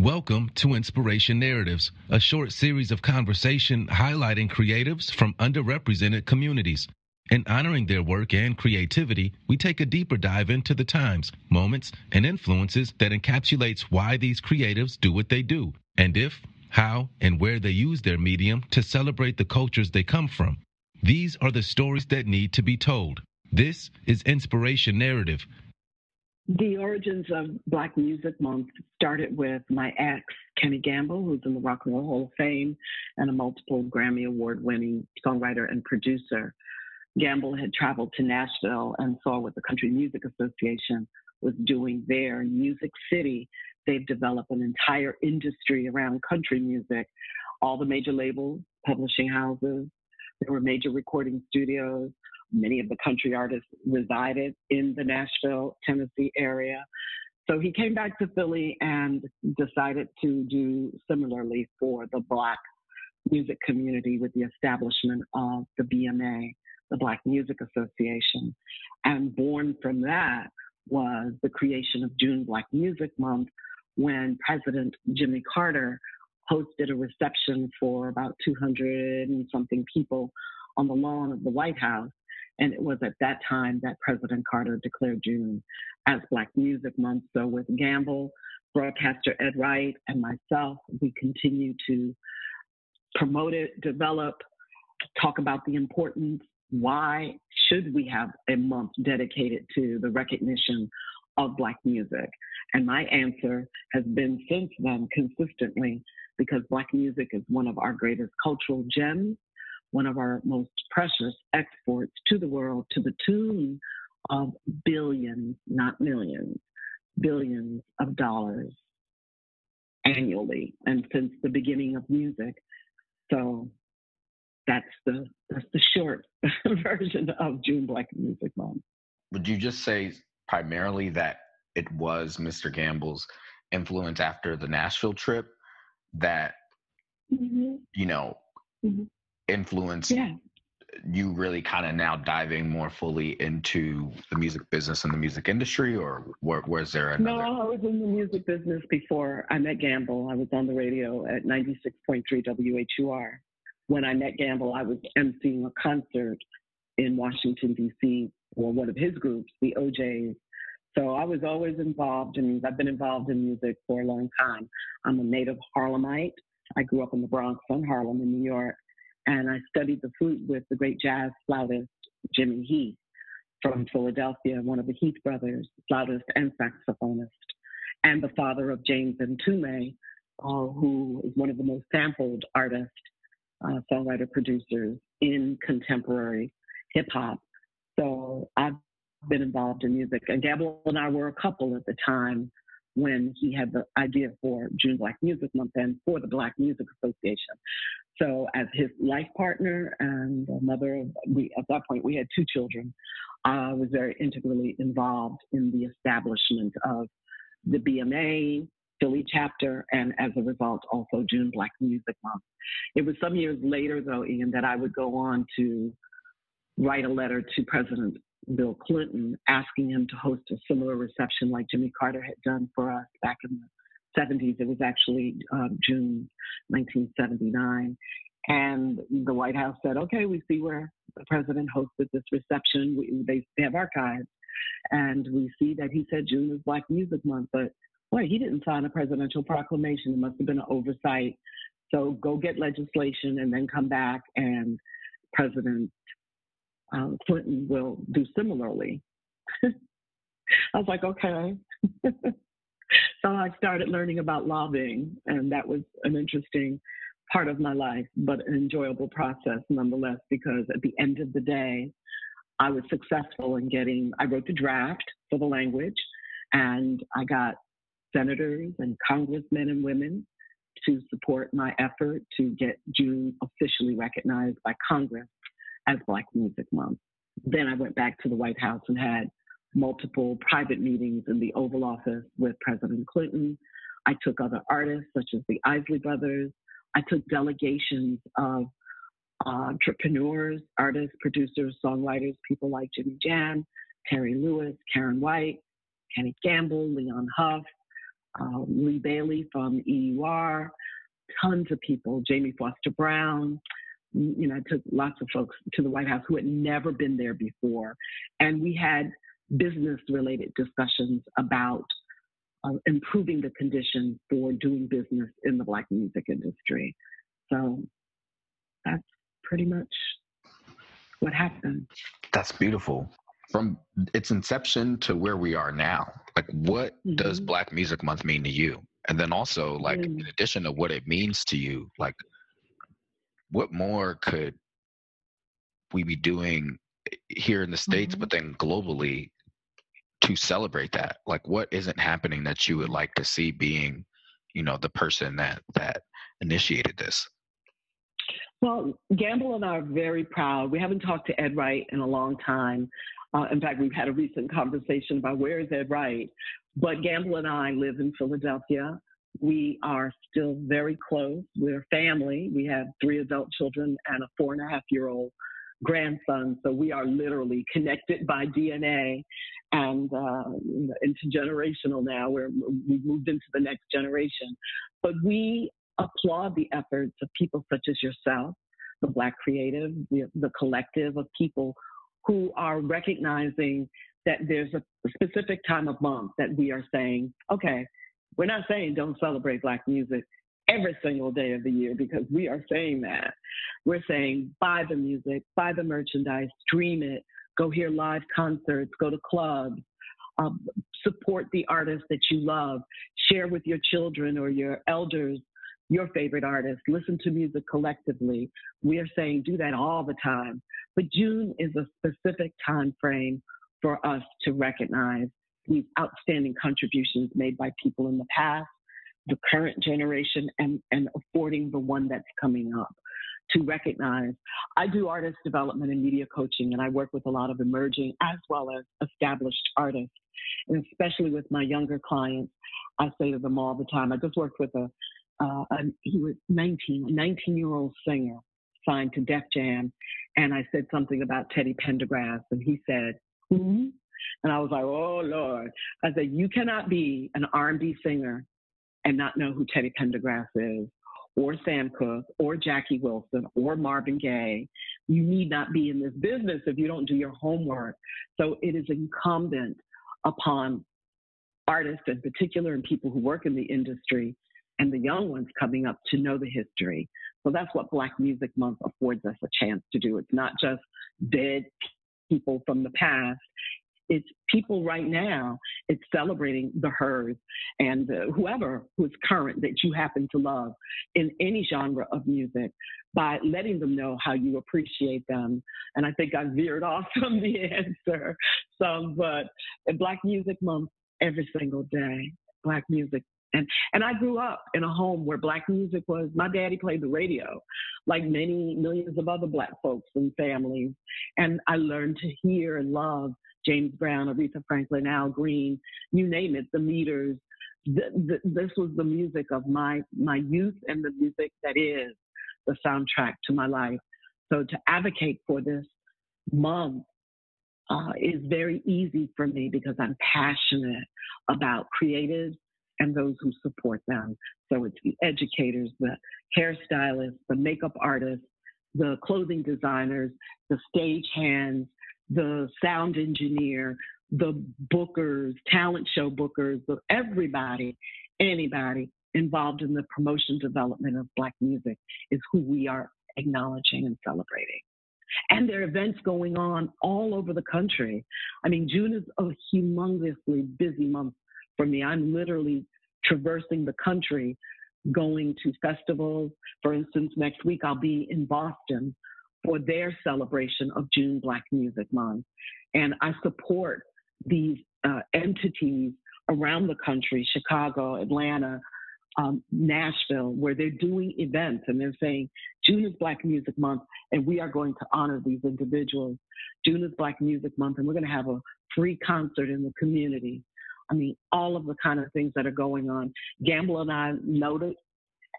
Welcome to Inspiration Narratives, a short series of conversation highlighting creatives from underrepresented communities. In honoring their work and creativity, we take a deeper dive into the times, moments, and influences that encapsulates why these creatives do what they do, and if, how, and where they use their medium to celebrate the cultures they come from. These are the stories that need to be told. This is Inspiration Narrative, the origins of Black Music Month started with my ex, Kenny Gamble, who's in the Rock and Roll Hall of Fame and a multiple Grammy Award winning songwriter and producer. Gamble had traveled to Nashville and saw what the Country Music Association was doing there in Music City. They've developed an entire industry around country music. All the major labels, publishing houses, there were major recording studios, Many of the country artists resided in the Nashville, Tennessee area. So he came back to Philly and decided to do similarly for the Black music community with the establishment of the BMA, the Black Music Association. And born from that was the creation of June Black Music Month when President Jimmy Carter hosted a reception for about 200 and something people on the lawn of the White House. And it was at that time that President Carter declared June as Black Music Month. So with Gamble, broadcaster Ed Wright, and myself, we continue to promote it, develop, talk about the importance. Why should we have a month dedicated to the recognition of Black music? And my answer has been since then consistently because Black music is one of our greatest cultural gems one of our most precious exports to the world to the tune of billions, not millions, billions of dollars annually and since the beginning of music. So that's the that's the short version of June Black Music Month. Would you just say primarily that it was Mr. Gamble's influence after the Nashville trip that mm-hmm. you know mm-hmm influence yeah. you really kind of now diving more fully into the music business and the music industry, or where, where's there another? No, I was in the music business before I met Gamble. I was on the radio at 96.3 WHUR. When I met Gamble, I was emceeing a concert in Washington, D.C. for one of his groups, the O'Jays. So I was always involved in, I've been involved in music for a long time. I'm a native Harlemite. I grew up in the Bronx on Harlem in New York and I studied the flute with the great jazz flautist Jimmy Heath from Philadelphia, one of the Heath brothers, flautist and saxophonist, and the father of James Mtume, uh, who is one of the most sampled artists, uh, songwriter producers in contemporary hip hop. So I've been involved in music, and Gamble and I were a couple at the time when he had the idea for June Black Music Month and for the Black Music Association. So, as his life partner and mother we at that point we had two children. I was very integrally involved in the establishment of the BMA Philly chapter, and as a result, also June Black Music Month. It was some years later, though, Ian, that I would go on to write a letter to President Bill Clinton asking him to host a similar reception like Jimmy Carter had done for us back in the 70s. It was actually um, June 1979. And the White House said, okay, we see where the president hosted this reception. We, they, they have archives. And we see that he said June is Black Music Month, but boy, he didn't sign a presidential proclamation. It must have been an oversight. So go get legislation and then come back and President um, Clinton will do similarly. I was like, okay. so I started learning about lobbying, and that was an interesting part of my life, but an enjoyable process nonetheless, because at the end of the day, I was successful in getting, I wrote the draft for the language, and I got senators and congressmen and women to support my effort to get June officially recognized by Congress as Black Music Month. Then I went back to the White House and had multiple private meetings in the Oval Office with President Clinton. I took other artists, such as the Isley Brothers. I took delegations of uh, entrepreneurs, artists, producers, songwriters, people like Jimmy Jam, Terry Lewis, Karyn White, Kenny Gamble, Leon Huff, uh, Lee Bailey from EUR, tons of people, Jamie Foster Brown, you know, I took lots of folks to the White House who had never been there before. And we had business related discussions about uh, improving the conditions for doing business in the Black music industry. So that's pretty much what happened. That's beautiful. From its inception to where we are now, like what mm-hmm. does Black Music Month mean to you? And then also, like, mm-hmm. in addition to what it means to you, like, what more could we be doing here in the States, mm-hmm. but then globally to celebrate that? Like, what isn't happening that you would like to see being, you know, the person that that initiated this? Well, Gamble and I are very proud. We haven't talked to Ed Wright in a long time. Uh, in fact, we've had a recent conversation about where is Ed Wright. But Gamble and I live in Philadelphia. We are still very close. We're family. We have three adult children and a four and a half year old grandson. So we are literally connected by DNA and uh, intergenerational now. We're, we've moved into the next generation. But we applaud the efforts of people such as yourself, the Black Creative, the, the collective of people who are recognizing that there's a specific time of month that we are saying, okay, we're not saying don't celebrate Black music every single day of the year because we are saying that. We're saying buy the music, buy the merchandise, stream it, go hear live concerts, go to clubs, um, support the artists that you love, share with your children or your elders your favorite artists, listen to music collectively. We are saying do that all the time. But June is a specific time frame for us to recognize these outstanding contributions made by people in the past, the current generation, and, and affording the one that's coming up to recognize. I do artist development and media coaching, and I work with a lot of emerging as well as established artists. And especially with my younger clients, I say to them all the time. I just worked with a uh, a, he was 19, a 19 year old singer signed to Def Jam. And I said something about Teddy Pendergrass, and he said, who? And I was like, oh Lord. I said, you cannot be an R&B singer and not know who Teddy Pendergrass is, or Sam Cooke, or Jackie Wilson, or Marvin Gaye. You need not be in this business if you don't do your homework. So it is incumbent upon artists in particular and people who work in the industry and the young ones coming up to know the history. So that's what Black Music Month affords us a chance to do. It's not just dead people from the past. It's people right now. It's celebrating the Hearst and uh, whoever who's current that you happen to love in any genre of music by letting them know how you appreciate them. And I think I veered off from the answer some, but Black Music Month every single day. Black music and and I grew up in a home where black music was my daddy played the radio, like many millions of other black folks and families. And I learned to hear and love James Brown, Aretha Franklin, Al Green, you name it, the meters. The, the, this was the music of my my youth and the music that is the soundtrack to my life. So to advocate for this month uh, is very easy for me because I'm passionate about creatives and those who support them. So it's the educators, the hairstylists, the makeup artists, the clothing designers, the stage hands, the sound engineer, the bookers, talent show bookers, everybody, anybody involved in the promotion development of Black music is who we are acknowledging and celebrating. And there are events going on all over the country. I mean, June is a humongously busy month for me. I'm literally traversing the country going to festivals. For instance, next week I'll be in Boston for their celebration of June Black Music Month. And I support these uh, entities around the country Chicago, Atlanta, um, Nashville, where they're doing events and they're saying June is Black Music Month and we are going to honor these individuals. June is Black Music Month and we're going to have a free concert in the community. I mean, all of the kind of things that are going on. Gamble and I noted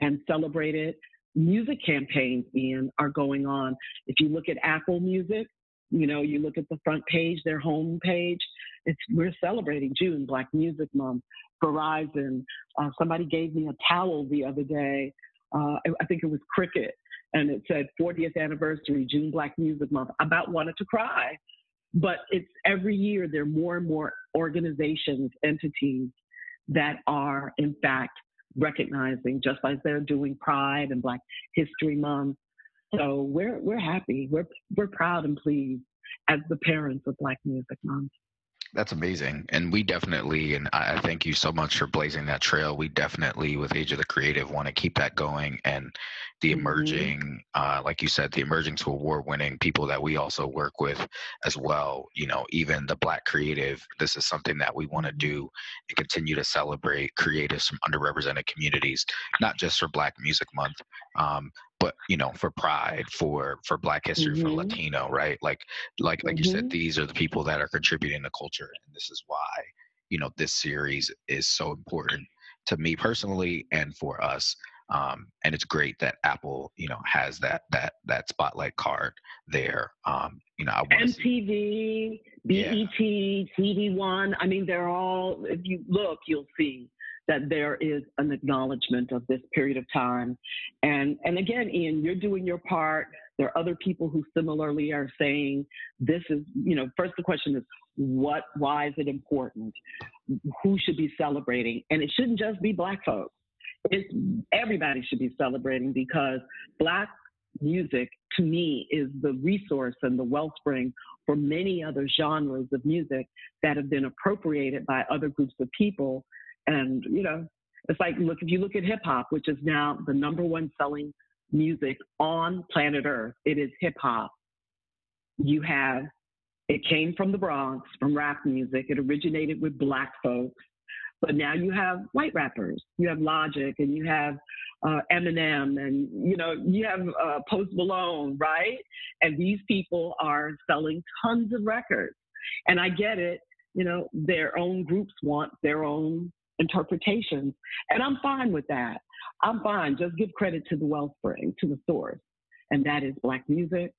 and celebrated music campaigns, Ian, are going on. If you look at Apple Music, You know, you look at the front page, their home page. It's we're celebrating June, Black Music Month. Verizon. Uh, somebody gave me a towel the other day. Uh, I think it was Cricket, and it said 40th anniversary, June Black Music Month. I about wanted to cry, but it's every year there are more and more organizations, entities that are in fact recognizing, just like they're doing Pride and Black History Month. So we're we're happy. We're we're proud and pleased as the parents of Black Music Month. That's amazing. And we definitely, and I thank you so much for blazing that trail. We definitely, with Age of the Creative, want to keep that going. And the mm-hmm. emerging, uh, like you said, the emerging to award winning people that we also work with as well, you know, even the Black creative, this is something that we want to do and continue to celebrate creatives from underrepresented communities, not just for Black Music Month, um, but you know for pride for for black history mm-hmm. for latino right like like like mm-hmm. you said mm-hmm. these are the people that are contributing to culture and this is why you know this series is so important to me personally and for us um, and it's great that Apple, you know, has that that that spotlight card there. Um, you know, I MTV, BET, yeah. TV One. I mean, they're all. If you look, you'll see that there is an acknowledgement of this period of time. And, and again, Ian, you're doing your part. There are other people who similarly are saying this is, you know, first the question is what, why is it important? Who should be celebrating? And it shouldn't just be Black folks. It's, everybody should be celebrating because Black music to me is the resource and the wellspring for many other genres of music that have been appropriated by other groups of people and, you know, it's like, look, if you look at hip hop, which is now the number one selling music on planet Earth, it is hip hop. You have, it came from the Bronx, from rap music. It originated with black folks. But now you have white rappers. You have Logic and you have uh, Eminem and, you know, you have uh, Post Malone, right? And these people are selling tons of records. And I get it. You know, their own groups want their own interpretations. And I'm fine with that. I'm fine. Just give credit to the wellspring, to the source. And that is Black music.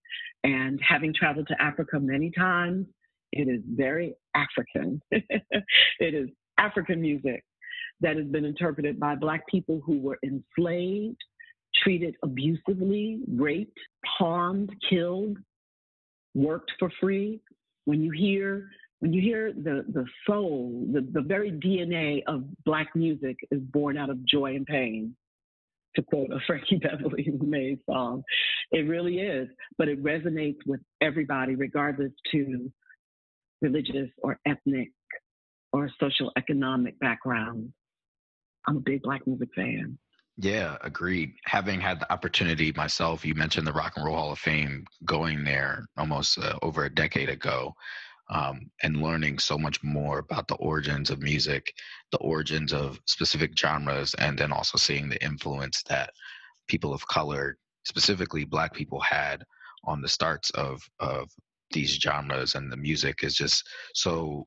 And having traveled to Africa many times, it is very African. it is African music that has been interpreted by Black people who were enslaved, treated abusively, raped, harmed, killed, worked for free. When you hear when you hear the, the soul, the, the very DNA of Black music is born out of joy and pain, to quote a Frankie Beverly Maze song. It really is, but it resonates with everybody, regardless to religious or ethnic or social economic background. I'm a big Black music fan. Yeah, agreed. Having had the opportunity myself, you mentioned the Rock and Roll Hall of Fame, going there almost uh, over a decade ago um, and learning so much more about the origins of music, the origins of specific genres, and then also seeing the influence that people of color, specifically Black people, had on the starts of of these genres and the music is just so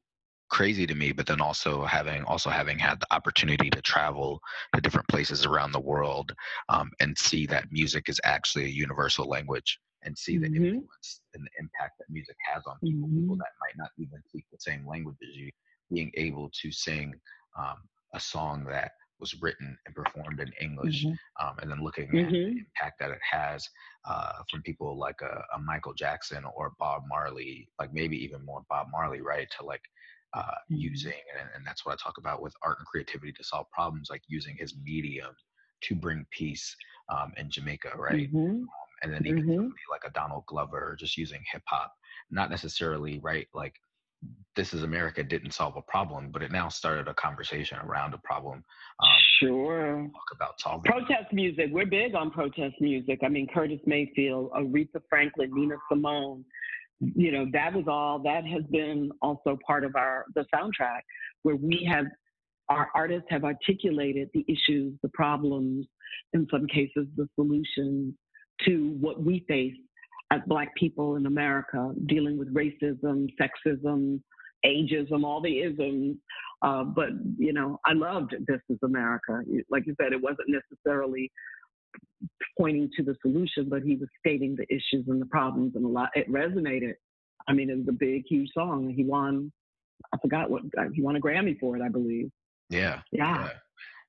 crazy to me but then also having also having had the opportunity to travel to different places around the world um, and see that music is actually a universal language and see the mm-hmm. influence and the impact that music has on people, mm-hmm. people that might not even speak the same language as you, being able to sing um, a song that was written and performed in English, mm-hmm. um, and then looking at the mm-hmm. impact that it has uh, from people like a, a, Michael Jackson or Bob Marley, like maybe even more Bob Marley, right? To like uh, mm-hmm. using, and, and that's what I talk about with art and creativity to solve problems, like using his medium to bring peace um, in Jamaica, right? Mm-hmm. And then even mm-hmm. like a Donald Glover just using hip hop, not necessarily right like this is America didn't solve a problem, but it now started a conversation around a problem. Um, sure. Talk about solving protest music. We're big on protest music. I mean, Curtis Mayfield, Aretha Franklin, Nina Simone. You know, that was all. That has been also part of our the soundtrack where we have our artists have articulated the issues, the problems, in some cases the solutions to what we face as Black people in America, dealing with racism, sexism, ageism, all the isms. Uh, but, you know, I loved This is America. Like you said, it wasn't necessarily pointing to the solution, but he was stating the issues and the problems, and a lot, it resonated. I mean, it was a big, huge song. He won. I forgot what he won a Grammy for it, I believe. Yeah. Yeah. yeah.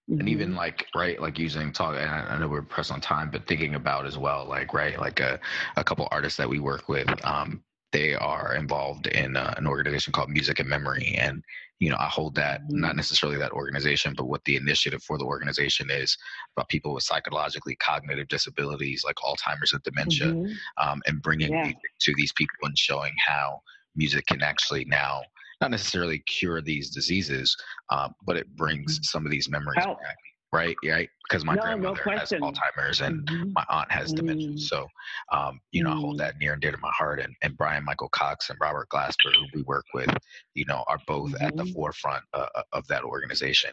Mm-hmm. And even like right, like using talk. And I, know we're pressed on time, but thinking about as well, like right, like a a couple artists that we work with. Um, they are involved in uh, an organization called Music and Memory, and you know I hold that mm-hmm. not necessarily that organization, but what the initiative for the organization is about people with psychologically cognitive disabilities like Alzheimer's and dementia, mm-hmm. um, and bringing yeah. music to these people and showing how music can actually now not necessarily cure these diseases, uh, but it brings mm-hmm. some of these memories Help. back right? Right? Because my no, grandmother no has Alzheimer's and mm-hmm. my aunt has dementia. Mm-hmm. So, um, you know. I hold mm. that near and dear to my heart. And, and Brian Michael Cox and Robert Glasper, who we work with, you know, are both mm-hmm. at the mm-hmm. forefront uh, uh, of that organization.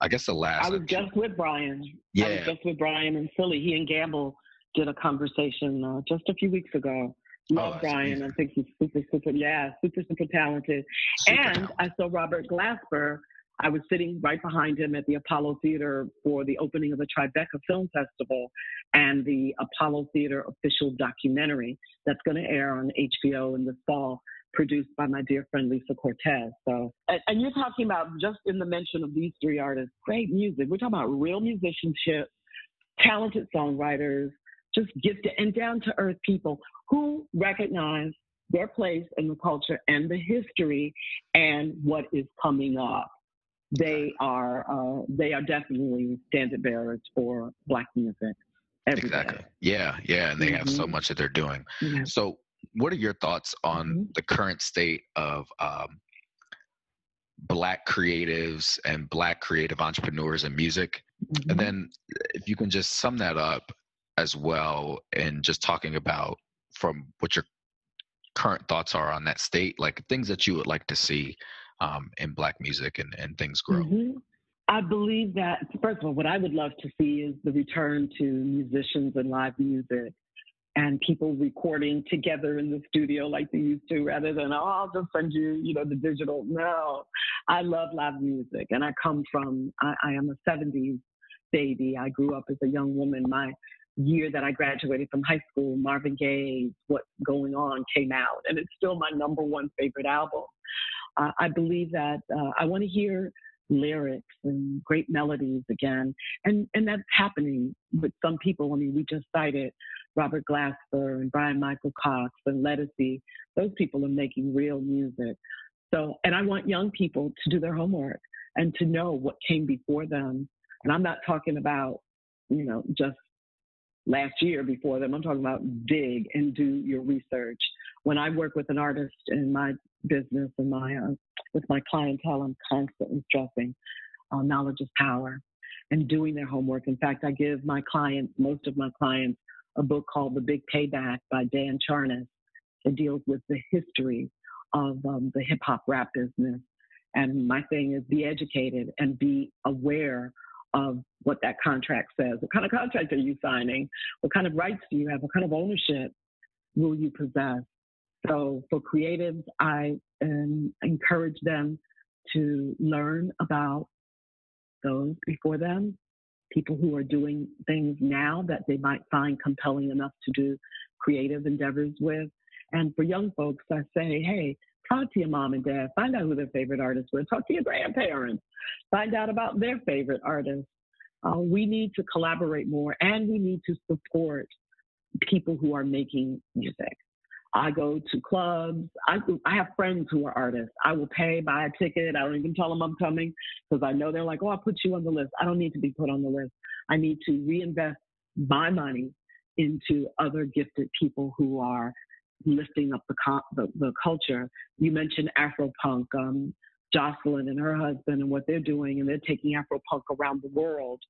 I guess the last. I was just with Brian. Yeah. I was just with Brian in Philly. He and Gamble did a conversation uh, just a few weeks ago. Love oh, Brian. Amazing. I think he's super, super, yeah, super, super talented. Super and talented. I saw Robert Glasper I was sitting right behind him at the Apollo Theater for the opening of the Tribeca Film Festival and the Apollo Theater official documentary that's going to air on HBO in the fall, produced by my dear friend Lisa Cortés. So, and, and you're talking about just in the mention of these three artists, great music. We're talking about real musicianship, talented songwriters, just gifted and down to earth people who recognize their place in the culture and the history and what is coming up they are uh, they are definitely standard bearers for black music. exactly. Day. Yeah, yeah, and they mm-hmm. have so mm-hmm. much that they're doing. Mm-hmm. So, what are your thoughts on mm-hmm. the current state of um, black creatives and black creative entrepreneurs in music? And mm-hmm. then, if you can just sum that up as well, and just talking about from what your current thoughts are on that state, like things that you would like to see um, in black music and, and things grow? Mm-hmm. I believe that, first of all, what I would love to see is the return to musicians and live music and people recording together in the studio like they used to rather than, oh, I'll just send you, you know, the digital. No, I love live music. And I come from, I, I am a 70s baby. I grew up as a young woman. My year that I graduated from high school, Marvin Gaye's What's Going On came out, and it's still my number one favorite album. Uh, I believe that uh, I want to hear lyrics and great melodies again, and and that's happening with some people. I mean, we just cited Robert Glasper and Brian Michael Cox and Ledisi. Those people are making real music. So, and I want young people to do their homework and to know what came before them. And I'm not talking about, you know, just last year before them. I'm talking about dig and do your research. When I work with an artist in my business and my uh, with my clientele, I'm constantly stressing uh, knowledge is power and doing their homework. In fact, I give my clients, most of my clients, a book called The Big Payback by Dan Charnas. It deals with the history of um, the hip hop rap business. And my thing is be educated and be aware of what that contract says. What kind of contract are you signing? What kind of rights do you have? What kind of ownership will you possess? So for creatives, I um, encourage them to learn about those before them, people who are doing things now that they might find compelling enough to do creative endeavors with. And for young folks, I say, hey, talk to your mom and dad, find out who their favorite artists were, talk to your grandparents, find out about their favorite artists. Uh, we need to collaborate more and we need to support people who are making music. I go to clubs. I, I have friends who are artists. I will pay, buy a ticket. I don't even tell them I'm coming because I know they're like, oh, I'll put you on the list. I don't need to be put on the list. I need to reinvest my money into other gifted people who are lifting up the, the, the culture. You mentioned Afropunk, um, Jocelyn and her husband and what they're doing, and they're taking Afropunk around the world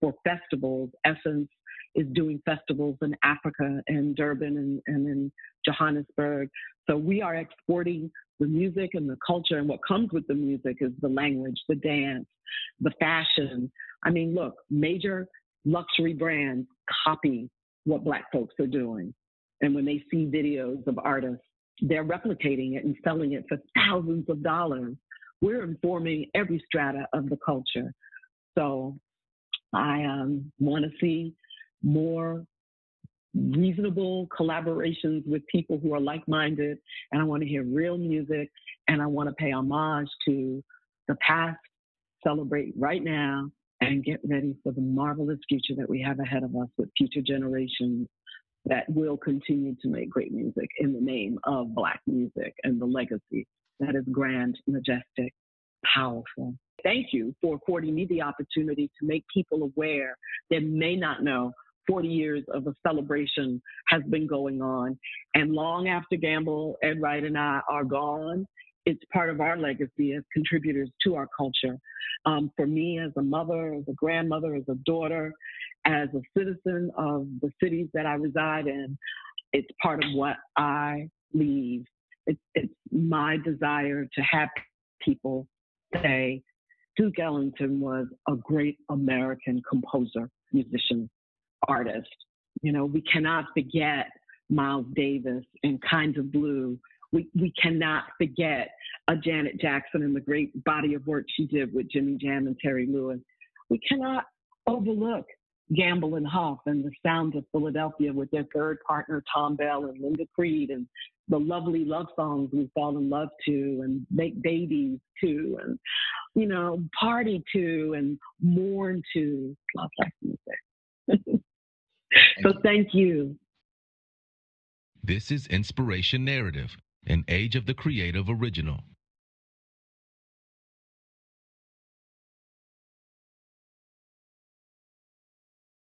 for festivals. Essence is doing festivals in Africa and Durban and, and in Johannesburg. So we are exporting the music and the culture, and what comes with the music is the language, the dance, the fashion. I mean, look, major luxury brands copy what Black folks are doing. And when they see videos of artists, they're replicating it and selling it for thousands of dollars. We're informing every strata of the culture. So I um, want to see more reasonable collaborations with people who are like minded. And I want to hear real music. And I want to pay homage to the past, celebrate right now, and get ready for the marvelous future that we have ahead of us with future generations that will continue to make great music in the name of Black music and the legacy that is grand, majestic, powerful. Thank you for affording me the opportunity to make people aware that may not know 40 years of a celebration has been going on. And long after Gamble, Ed Wright, and I are gone, it's part of our legacy as contributors to our culture. Um, for me, as a mother, as a grandmother, as a daughter, as a citizen of the cities that I reside in, it's part of what I leave. It's, it's my desire to have people say Duke Ellington was a great American composer, musician, artist. You know, we cannot forget Miles Davis and Kind of Blue. We, we cannot forget a Janet Jackson and the great body of work she did with Jimmy Jam and Terry Lewis. We cannot overlook Gamble and Huff and the sound of Philadelphia with their third partner, Thom Bell and Linda Creed, and the lovely love songs we fall in love to, and make babies to, and, you know, party to, and mourn to. Love like music. so thank you. This is Inspiration Narrative, an Age of the Creative original.